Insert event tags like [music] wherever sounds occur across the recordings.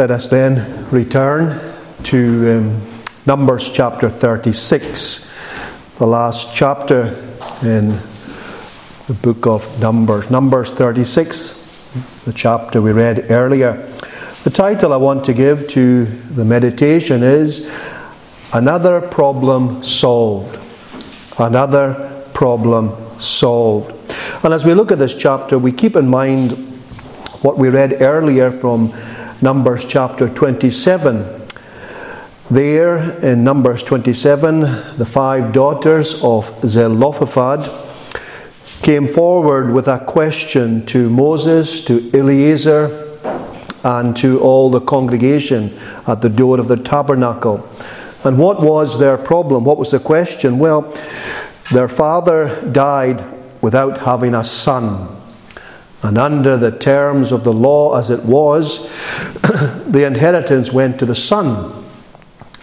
Let us then return to um, Numbers chapter 36, the last chapter in the book of Numbers. Numbers 36, the chapter we read earlier. The title I want to give to the meditation is Another Problem Solved. Another Problem Solved. And as we look at this chapter, we keep in mind what we read earlier from Numbers chapter 27. There in Numbers 27, the five daughters of Zelophehad came forward with a question to Moses, to Eleazar, and to all the congregation at the door of the tabernacle. And what was their problem? What was the question? Well, their father died without having a son. And under the terms of the law as it was, [clears throat] the inheritance went to the son.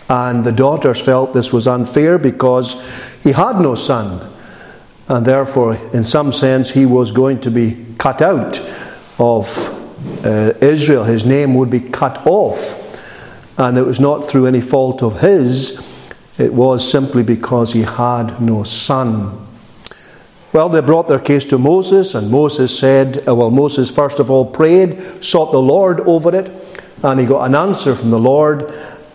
And the daughters felt this was unfair because he had no son. And therefore, in some sense, he was going to be cut out of uh, Israel. His name would be cut off. And it was not through any fault of his, it was simply because he had no son. Well, they brought their case to Moses, and Moses said, uh, well, Moses first of all prayed, sought the Lord over it, and he got an answer from the Lord.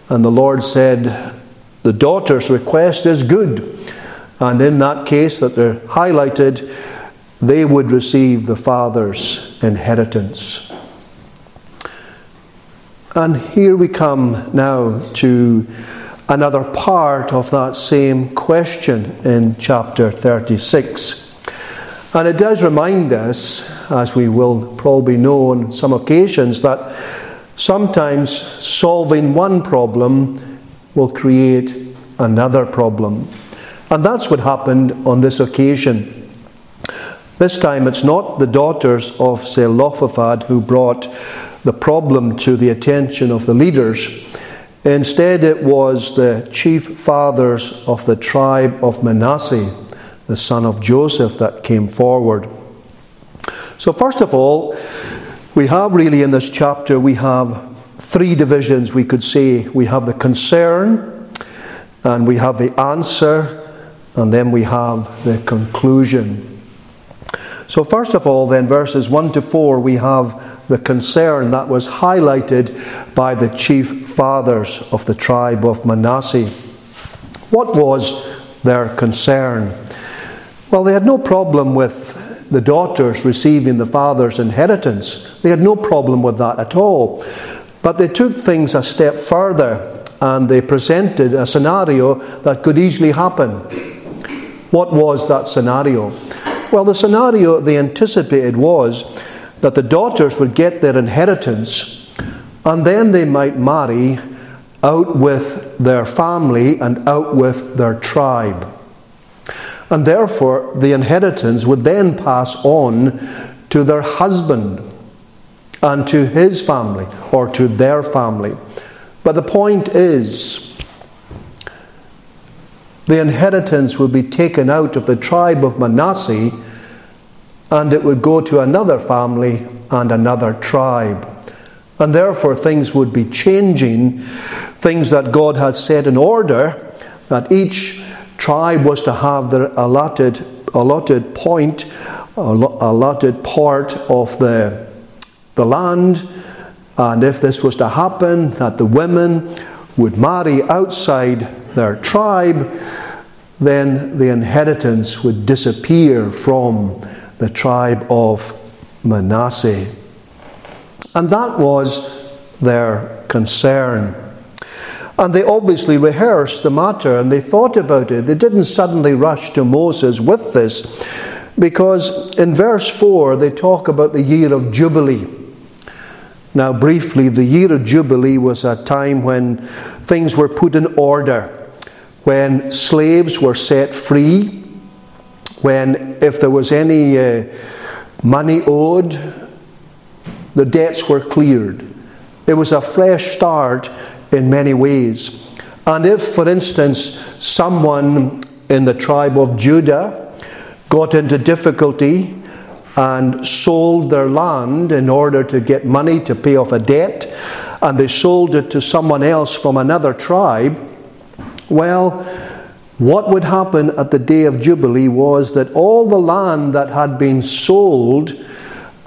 And the Lord said, The daughter's request is good. And in that case that they're highlighted, they would receive the father's inheritance. And here we come now to another part of that same question in chapter 36. And it does remind us, as we will probably know on some occasions, that sometimes solving one problem will create another problem. And that's what happened on this occasion. This time it's not the daughters of Zelophehad who brought the problem to the attention of the leaders. Instead, it was the chief fathers of the tribe of Manasseh, the son of Joseph, that came forward. So, first of all, we have really in this chapter, we have three divisions, we could say. We have the concern, and we have the answer, and then we have the conclusion. So, first of all, then, verses 1 to 4, we have the concern that was highlighted by the chief fathers of the tribe of Manasseh. What was their concern? Well, they had no problem with the daughters receiving the father's inheritance. They had no problem with that at all. But they took things a step further and they presented a scenario that could easily happen. What was that scenario? Well, the scenario they anticipated was that the daughters would get their inheritance and then they might marry out with their family and out with their tribe. And therefore, the inheritance would then pass on to their husband and to his family or to their family. But the point is, the inheritance would be taken out of the tribe of Manasseh and it would go to another family and another tribe. And therefore, things would be changing, things that God had set in order, that each tribe was to have their allotted, allotted point, allotted part of the, the land. And if this was to happen, that the women would marry outside their tribe, then the inheritance would disappear from the tribe of Manasseh. And that was their concern. And they obviously rehearsed the matter and they thought about it. They didn't suddenly rush to Moses with this because in verse 4 they talk about the year of Jubilee. Now, briefly, the year of Jubilee was a time when things were put in order when slaves were set free, when if there was any uh, money owed, the debts were cleared. It was a fresh start in many ways. And if, for instance, someone in the tribe of Judah got into difficulty and sold their land in order to get money to pay off a debt, and they sold it to someone else from another tribe, well, what would happen at the day of Jubilee was that all the land that had been sold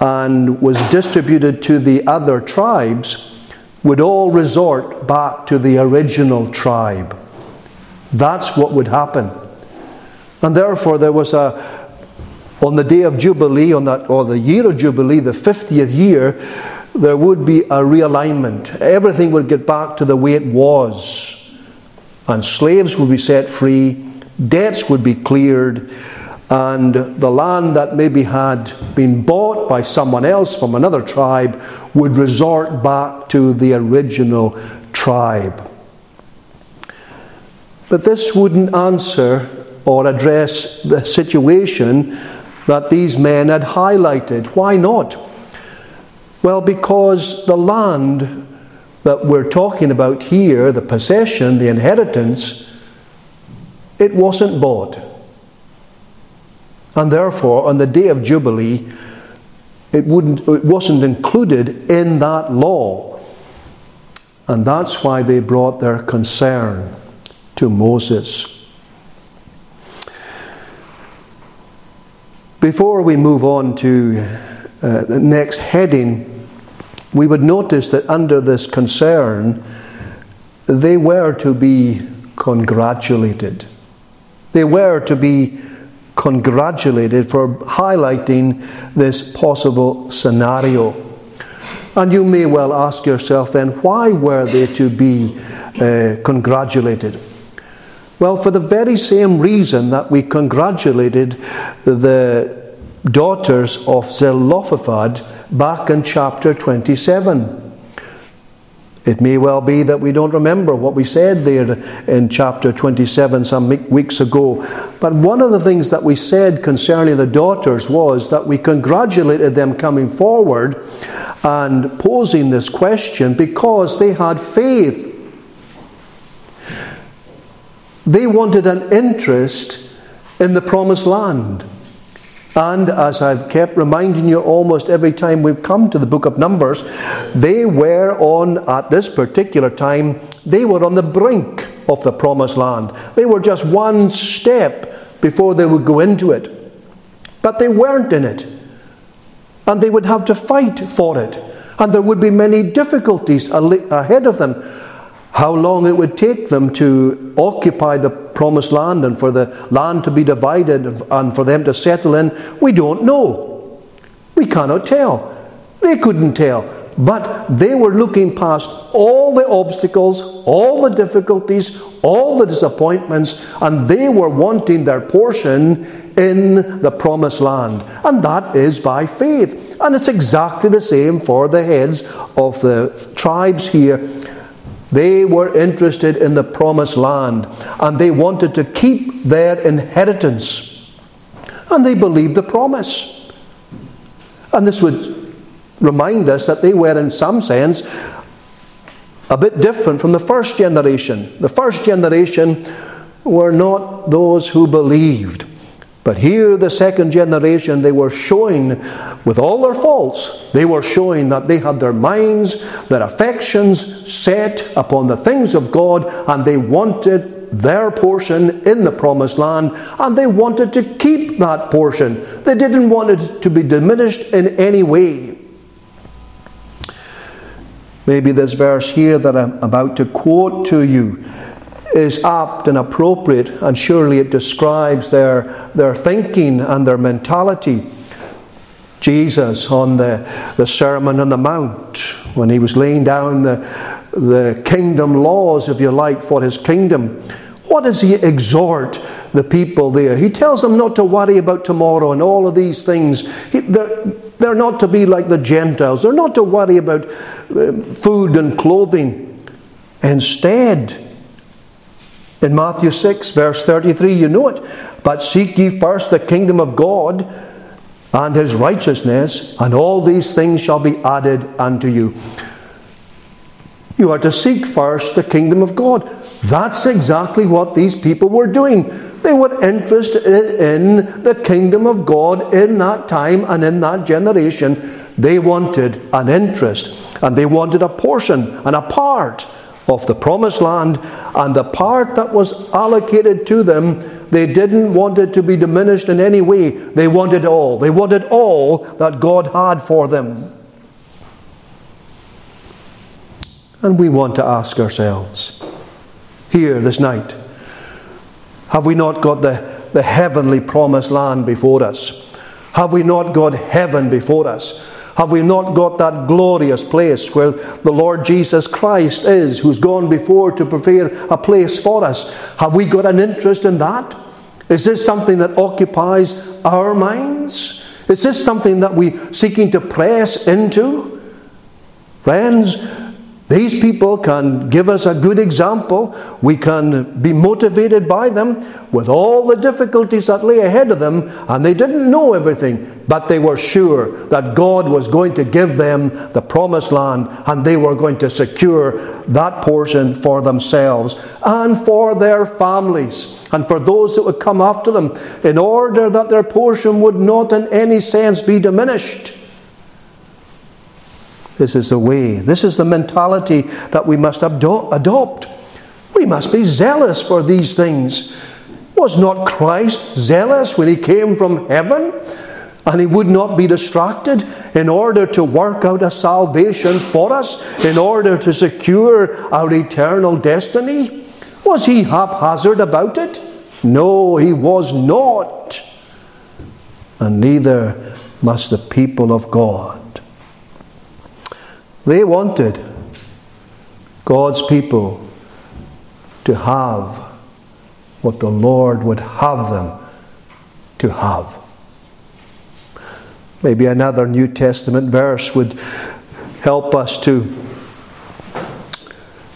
and was distributed to the other tribes would all resort back to the original tribe. That's what would happen. And therefore, there was a, on the day of Jubilee, on that, or the year of Jubilee, the 50th year, there would be a realignment. Everything would get back to the way it was. And slaves would be set free, debts would be cleared, and the land that maybe had been bought by someone else from another tribe would resort back to the original tribe. But this wouldn't answer or address the situation that these men had highlighted. Why not? Well, because the land that we're talking about here, the possession, the inheritance, it wasn't bought. And therefore, on the day of Jubilee, it, wouldn't, it wasn't included in that law. And that's why they brought their concern to Moses. Before we move on to uh, the next heading, we would notice that under this concern, they were to be congratulated. They were to be congratulated for highlighting this possible scenario. And you may well ask yourself then, why were they to be uh, congratulated? Well, for the very same reason that we congratulated the daughters of Zelophehad back in chapter 27. It may well be that we don't remember what we said there in chapter 27 some weeks ago. But one of the things that we said concerning the daughters was that we congratulated them coming forward and posing this question because they had faith. They wanted an interest in the promised land. And as I've kept reminding you almost every time we've come to the book of Numbers, they were on, at this particular time, they were on the brink of the promised land. They were just one step before they would go into it. But they weren't in it. And they would have to fight for it. And there would be many difficulties ahead of them how long it would take them to occupy the promised land and for the land to be divided and for them to settle in, we don't know. We cannot tell. They couldn't tell. But they were looking past all the obstacles, all the difficulties, all the disappointments, and they were wanting their portion in the promised land. And that is by faith. And it's exactly the same for the heads of the tribes here they were interested in the promised land and they wanted to keep their inheritance. And they believed the promise. And this would remind us that they were, in some sense, a bit different from the first generation. The first generation were not those who believed. But here, the second generation, they were showing, with all their faults, they were showing that they had their minds, their affections set upon the things of God, and they wanted their portion in the promised land, and they wanted to keep that portion. They didn't want it to be diminished in any way. Maybe this verse here that I'm about to quote to you is apt and appropriate, and surely it describes their, their thinking and their mentality. Jesus on the, the Sermon on the Mount, when he was laying down the, the kingdom laws, if you like, for his kingdom. What does he exhort the people there? He tells them not to worry about tomorrow and all of these things. He, they're, they're not to be like the Gentiles, they're not to worry about uh, food and clothing. Instead, in Matthew 6, verse 33, you know it. But seek ye first the kingdom of God and his righteousness, and all these things shall be added unto you. You are to seek first the kingdom of God. That's exactly what these people were doing. They were interested in the kingdom of God in that time and in that generation. They wanted an interest. and they wanted a portion and a part of the promised land, and the part that was allocated to them, they didn't want it to be diminished in any way. They wanted all. They wanted all that God had for them. And we want to ask ourselves here this night have we not got the, the heavenly promised land before us? Have we not got heaven before us? Have we not got that glorious place where the Lord Jesus Christ is, who's gone before to prepare a place for us? Have we got an interest in that? Is this something that occupies our minds? Is this something that we're seeking to press into? Friends, these people can give us a good example. We can be motivated by them with all the difficulties that lay ahead of them. And they didn't know everything, but they were sure that God was going to give them the promised land and they were going to secure that portion for themselves and for their families and for those that would come after them in order that their portion would not in any sense be diminished. This is the way. This is the mentality that we must adopt. We must be zealous for these things. Was not Christ zealous when he came from heaven? And he would not be distracted in order to work out a salvation for us, in order to secure our eternal destiny? Was he haphazard about it? No, he was not. And neither must the people of God. They wanted God's people to have what the Lord would have them to have. Maybe another New Testament verse would help us to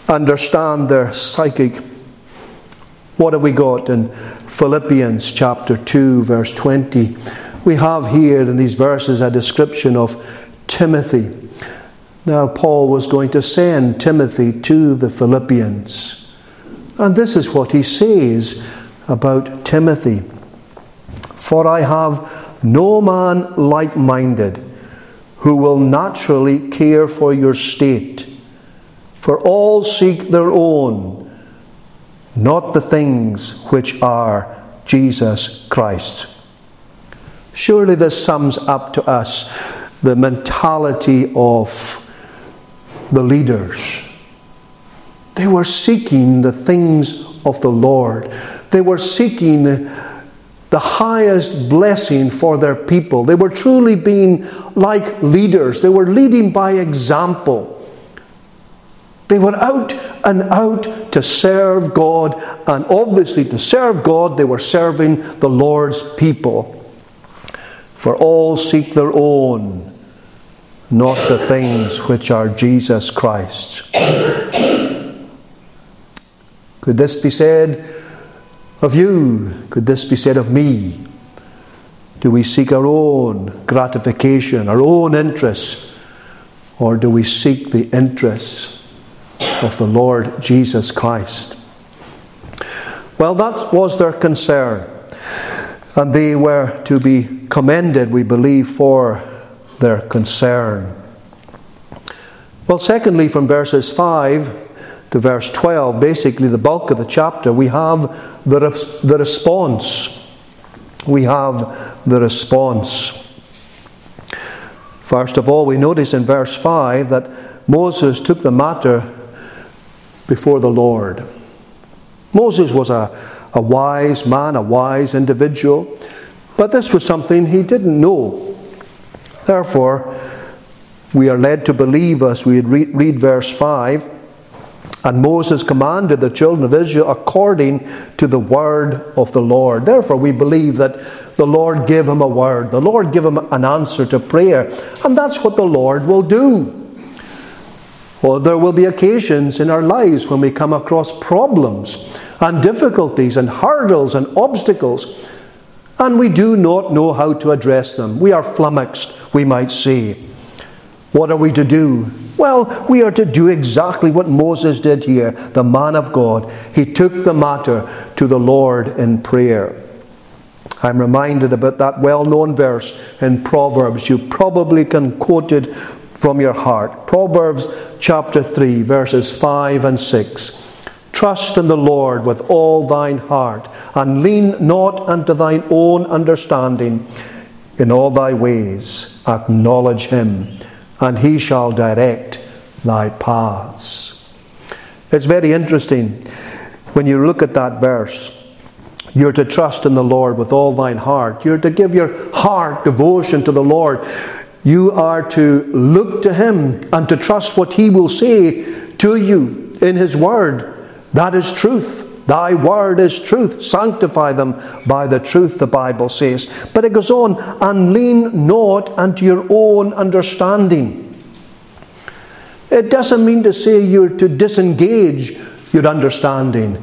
understand their psychic. What have we got in Philippians chapter 2, verse 20? We have here in these verses a description of Timothy. Now, Paul was going to send Timothy to the Philippians. And this is what he says about Timothy For I have no man like minded who will naturally care for your state. For all seek their own, not the things which are Jesus Christ. Surely this sums up to us the mentality of the leaders. They were seeking the things of the Lord. They were seeking the highest blessing for their people. They were truly being like leaders. They were leading by example. They were out and out to serve God, and obviously, to serve God, they were serving the Lord's people. For all seek their own, not the things which are Jesus Christ. Could this be said of you? Could this be said of me? Do we seek our own gratification, our own interests, or do we seek the interests of the Lord Jesus Christ? Well, that was their concern. And they were to be commended, we believe, for their concern. Well, secondly, from verses 5 to verse 12, basically the bulk of the chapter, we have the, the response. We have the response. First of all, we notice in verse 5 that Moses took the matter before the Lord. Moses was a, a wise man, a wise individual, but this was something he didn't know. Therefore, we are led to believe as we read, read verse 5 and Moses commanded the children of Israel according to the word of the Lord. Therefore, we believe that the Lord gave him a word. The Lord gave him an answer to prayer. And that's what the Lord will do. Well, there will be occasions in our lives when we come across problems and difficulties and hurdles and obstacles and we do not know how to address them. We are flummoxed, we might say. What are we to do? Well, we are to do exactly what Moses did here, the man of God. He took the matter to the Lord in prayer. I'm reminded about that well known verse in Proverbs. You probably can quote it from your heart. Proverbs chapter 3, verses 5 and 6. Trust in the Lord with all thine heart, and lean not unto thine own understanding. In all thy ways acknowledge him, and he shall direct thy paths. It's very interesting when you look at that verse. You're to trust in the Lord with all thine heart. You're to give your heart devotion to the Lord. You are to look to Him and to trust what He will say to you in His Word. That is truth. Thy word is truth. Sanctify them by the truth, the Bible says. But it goes on, and lean not unto your own understanding. It doesn't mean to say you're to disengage your understanding.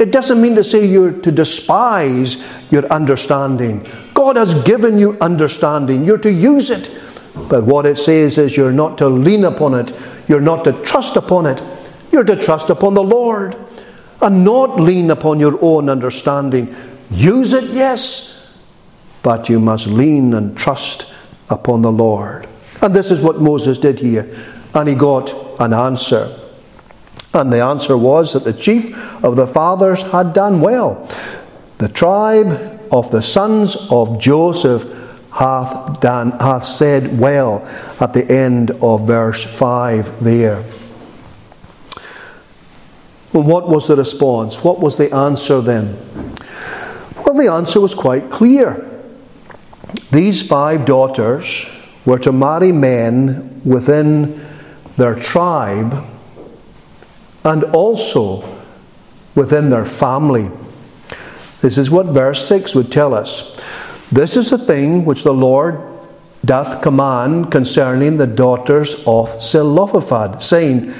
It doesn't mean to say you're to despise your understanding. God has given you understanding. You're to use it. But what it says is you're not to lean upon it, you're not to trust upon it, you're to trust upon the Lord and not lean upon your own understanding. Use it, yes, but you must lean and trust upon the Lord. And this is what Moses did here. And he got an answer. And the answer was that the chief of the fathers had done well. The tribe of the sons of Joseph hath, done, hath said well at the end of verse 5 there. Well, what was the response? What was the answer then? Well, the answer was quite clear. These five daughters were to marry men within their tribe and also within their family. This is what verse 6 would tell us. This is the thing which the Lord doth command concerning the daughters of Zelophehad, saying,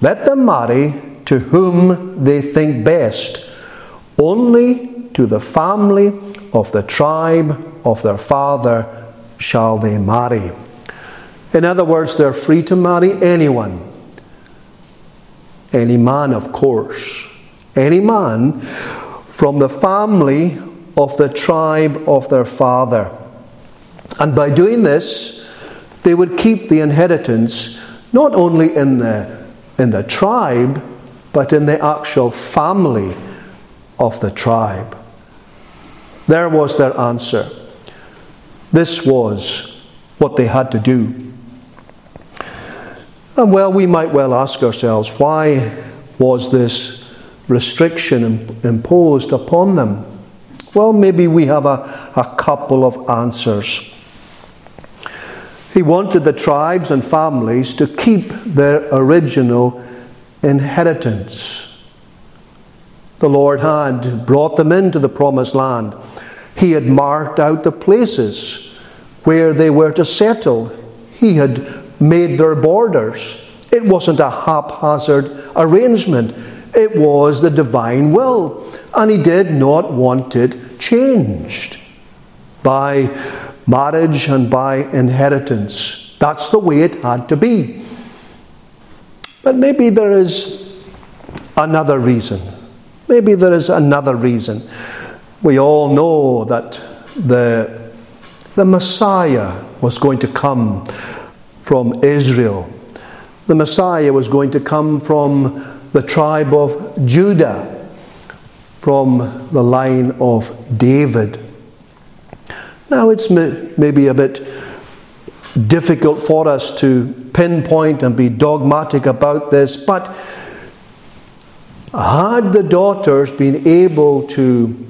Let them marry to whom they think best, only to the family of the tribe of their father shall they marry. In other words, they're free to marry anyone. Any man, of course. Any man from the family of the tribe of their father. And by doing this, they would keep the inheritance not only in the, in the tribe, but in the actual family of the tribe. There was their answer. This was what they had to do. And well, we might well ask ourselves why was this restriction imposed upon them? Well, maybe we have a, a couple of answers. He wanted the tribes and families to keep their original inheritance. The Lord had brought them into the promised land. He had marked out the places where they were to settle. He had made their borders. It wasn't a haphazard arrangement, it was the divine will. And he did not want it changed by marriage and by inheritance. That's the way it had to be. But maybe there is another reason. Maybe there is another reason. We all know that the, the Messiah was going to come from Israel. The Messiah was going to come from the tribe of Judah, from the line of David. Now, it's maybe a bit difficult for us to pinpoint and be dogmatic about this, but had the daughters been able to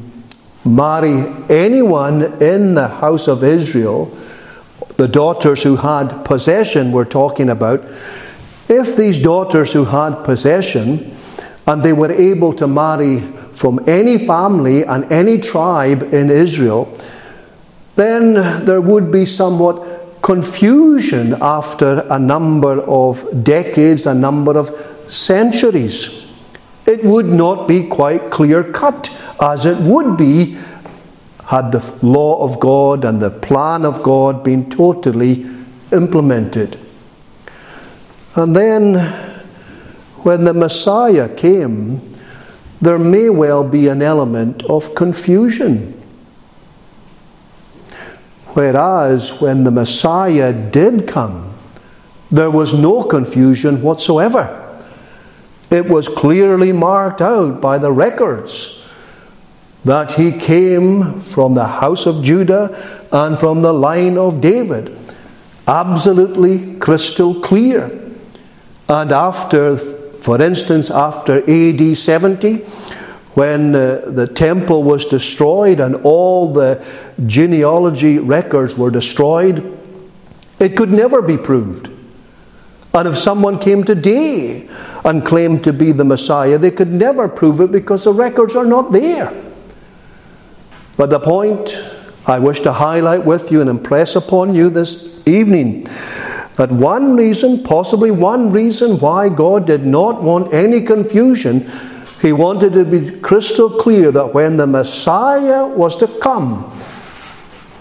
marry anyone in the house of Israel, the daughters who had possession we're talking about, if these daughters who had possession and they were able to marry from any family and any tribe in Israel, then there would be somewhat confusion after a number of decades, a number of centuries. It would not be quite clear cut as it would be had the law of God and the plan of God been totally implemented. And then, when the Messiah came, there may well be an element of confusion. Whereas when the Messiah did come, there was no confusion whatsoever. It was clearly marked out by the records that he came from the house of Judah and from the line of David. Absolutely crystal clear. And after, for instance, after AD 70, when uh, the temple was destroyed and all the genealogy records were destroyed, it could never be proved and if someone came today and claimed to be the Messiah, they could never prove it because the records are not there. But the point I wish to highlight with you and impress upon you this evening that one reason, possibly one reason, why God did not want any confusion, He wanted to be crystal clear that when the Messiah was to come,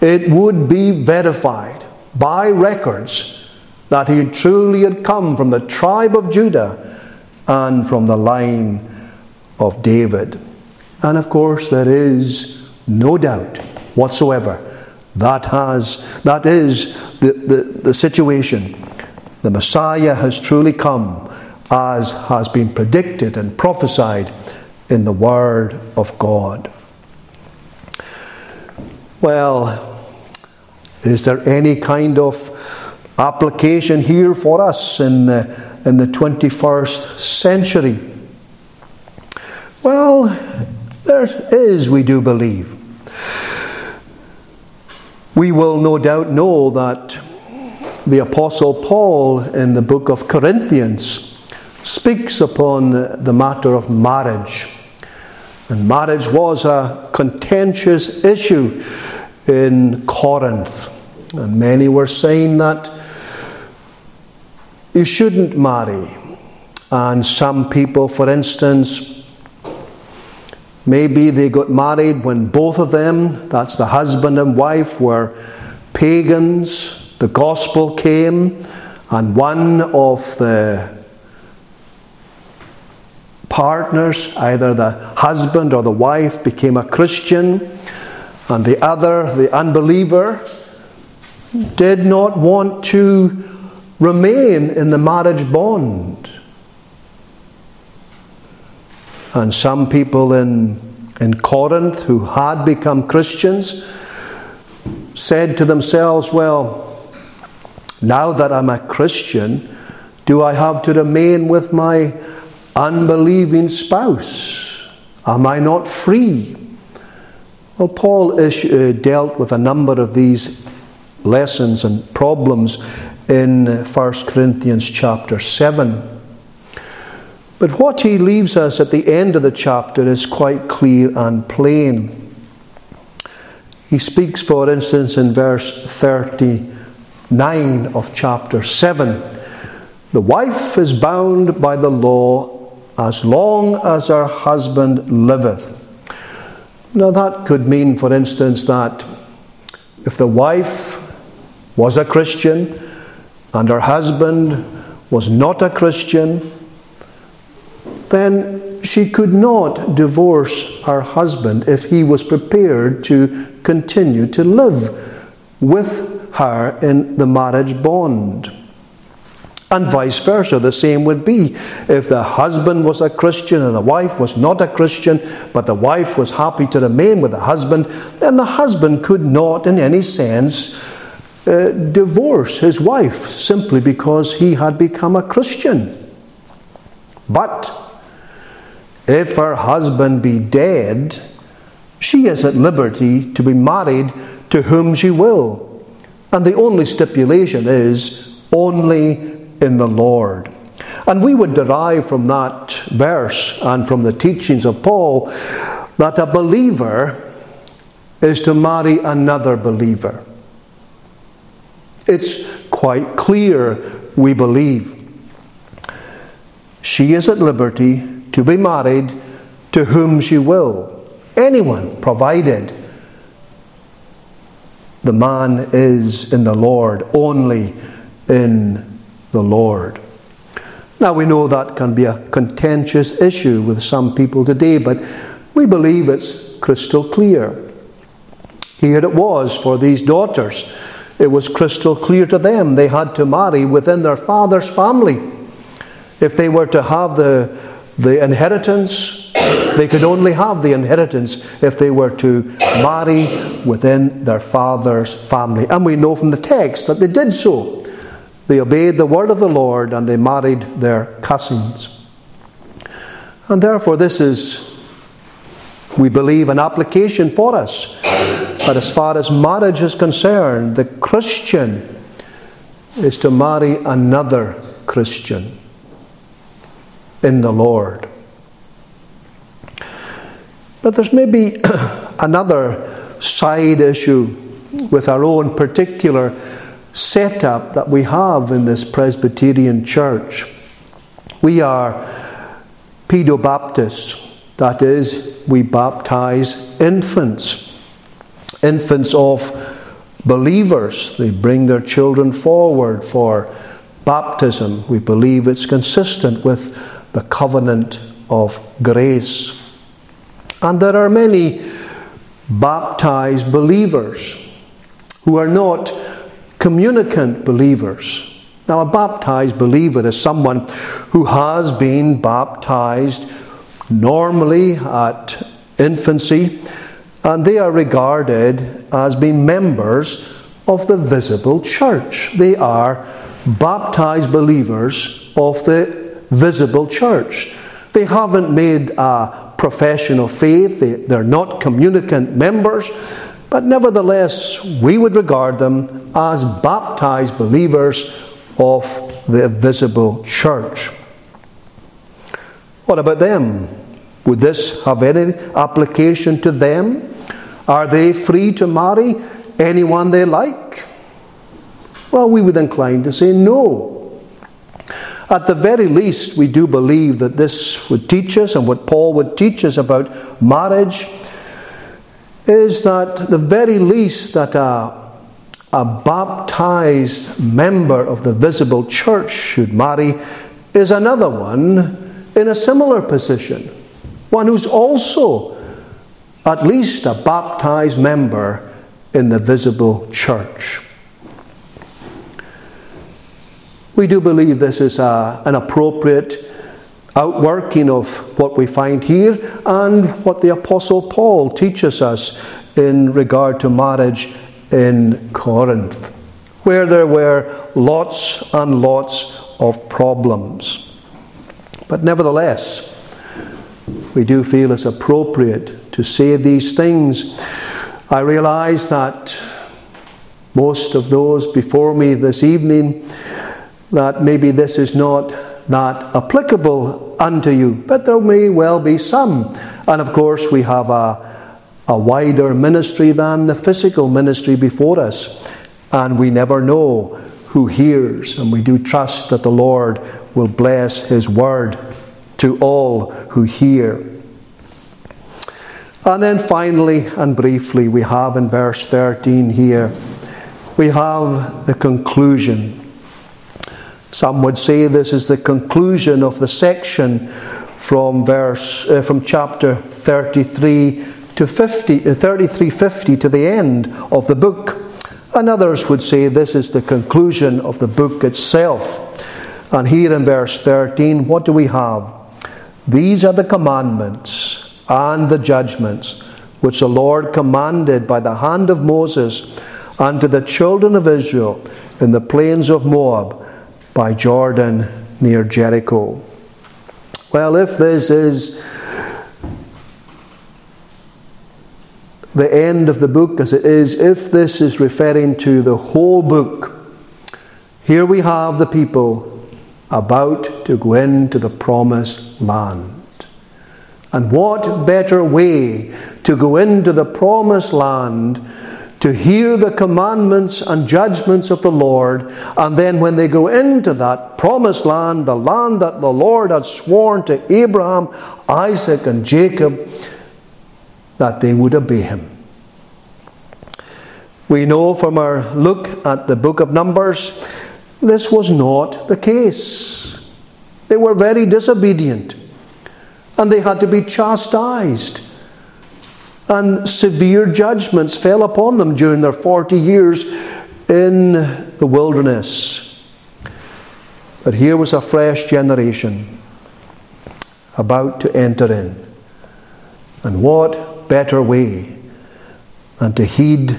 it would be verified by records that he truly had come from the tribe of Judah and from the line of David. And of course, there is no doubt whatsoever that has that is the, the, the situation. The Messiah has truly come as has been predicted and prophesied in the Word of God. Well, is there any kind of application here for us in the, in the 21st century? Well, there is, we do believe. We will no doubt know that the Apostle Paul in the book of Corinthians speaks upon the matter of marriage. And marriage was a contentious issue in Corinth. And many were saying that you shouldn't marry. And some people, for instance, maybe they got married when both of them, that's the husband and wife, were pagans. The gospel came, and one of the partners, either the husband or the wife, became a Christian, and the other, the unbeliever, did not want to remain in the marriage bond. And some people in, in Corinth who had become Christians said to themselves, Well, now that I'm a Christian, do I have to remain with my unbelieving spouse? Am I not free? Well, Paul uh, dealt with a number of these lessons and problems in 1 Corinthians chapter 7. But what he leaves us at the end of the chapter is quite clear and plain. He speaks, for instance, in verse 39 of chapter 7 The wife is bound by the law as long as her husband liveth. Now, that could mean, for instance, that if the wife was a Christian and her husband was not a Christian, then she could not divorce her husband if he was prepared to continue to live with her in the marriage bond. And vice versa, the same would be if the husband was a Christian and the wife was not a Christian, but the wife was happy to remain with the husband, then the husband could not, in any sense, uh, divorce his wife simply because he had become a Christian. But if her husband be dead, she is at liberty to be married to whom she will. And the only stipulation is only in the Lord. And we would derive from that verse and from the teachings of Paul that a believer is to marry another believer. It's quite clear, we believe. She is at liberty to be married to whom she will. Anyone, provided the man is in the Lord, only in the Lord. Now we know that can be a contentious issue with some people today, but we believe it's crystal clear. Here it was for these daughters It was crystal clear to them they had to marry within their father's family. If they were to have the, the inheritance, they could only have the inheritance if they were to marry within their father's family. And we know from the text that they did so. They obeyed the word of the Lord and they married their cousins. And therefore, this is, we believe, an application for us. But as far as marriage is concerned, the Christian is to marry another Christian in the Lord. But there's maybe [clears throat] another side issue with our own particular setup that we have in this Presbyterian church. We are pedo Baptists, that is, we baptize infants, infants of believers. They bring their children forward for baptism. We believe it's consistent with the covenant of grace. And there are many baptized believers who are not communicant believers. Now, a baptized believer is someone who has been baptized normally at infancy, and they are regarded as being members of the visible church. They are baptized believers of the visible church. They haven't made a profession of faith, they, they're not communicant members, but nevertheless, we would regard them as baptized believers of the visible church. What about them? Would this have any application to them? Are they free to marry anyone they like? Well, we would incline to say no. At the very least, we do believe that this would teach us, and what Paul would teach us about marriage is that the very least that a, a baptized member of the visible church should marry is another one in a similar position, one who's also at least a baptized member in the visible church. We do believe this is a, an appropriate outworking of what we find here and what the Apostle Paul teaches us in regard to marriage in Corinth, where there were lots and lots of problems. But nevertheless, we do feel it's appropriate to say these things. I realize that most of those before me this evening, that maybe this is not not applicable unto you, but there may well be some. And of course, we have a, a wider ministry than the physical ministry before us, and we never know who hears, and we do trust that the Lord will bless His word to all who hear. And then finally and briefly, we have in verse 13 here, we have the conclusion some would say this is the conclusion of the section from verse uh, from chapter 33 to 50 uh, 33 50 to the end of the book. And others would say this is the conclusion of the book itself. And here in verse 13, what do we have? These are the commandments and the judgments which the Lord commanded by the hand of Moses unto the children of Israel in the plains of Moab by Jordan near Jericho. Well, if this is the end of the book, as it is, if this is referring to the whole book, here we have the people about to go into the promised land. And what better way to go into the promised land to hear the commandments and judgments of the Lord, and then when they go into that promised land, the land that the Lord had sworn to Abraham, Isaac, and Jacob, that they would obey him. We know from our look at the book of Numbers, this was not the case. They were very disobedient, and they had to be chastised and severe judgments fell upon them during their 40 years in the wilderness. But here was a fresh generation about to enter in. And what better way than to heed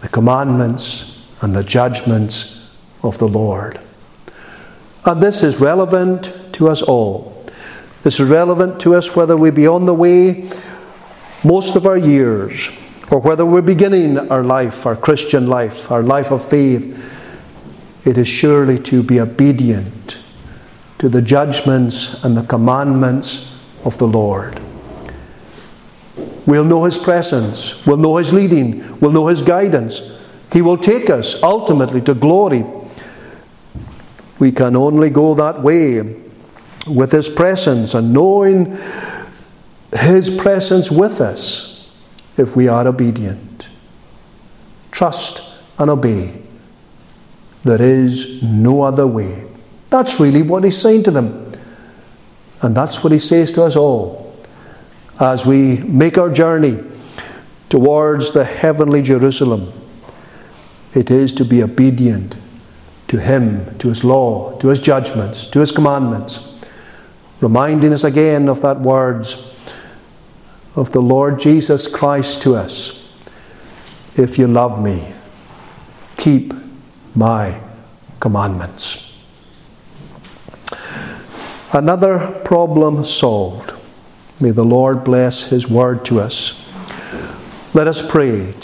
the commandments and the judgments of the Lord? And this is relevant to us all. This is relevant to us whether we be on the way most of our years or whether we're beginning our life, our Christian life, our life of faith. It is surely to be obedient to the judgments and the commandments of the Lord. We'll know His presence, we'll know His leading, we'll know His guidance. He will take us ultimately to glory. We can only go that way with His presence and knowing His presence with us if we are obedient. Trust and obey. There is no other way. That's really what he's saying to them. And that's what he says to us all as we make our journey towards the heavenly Jerusalem. It is to be obedient to him, to his law, to his judgments, to his commandments, reminding us again of that words of the Lord Jesus Christ to us. If you love me, keep my commandments. Another problem solved. May the Lord bless his word to us. Let us pray.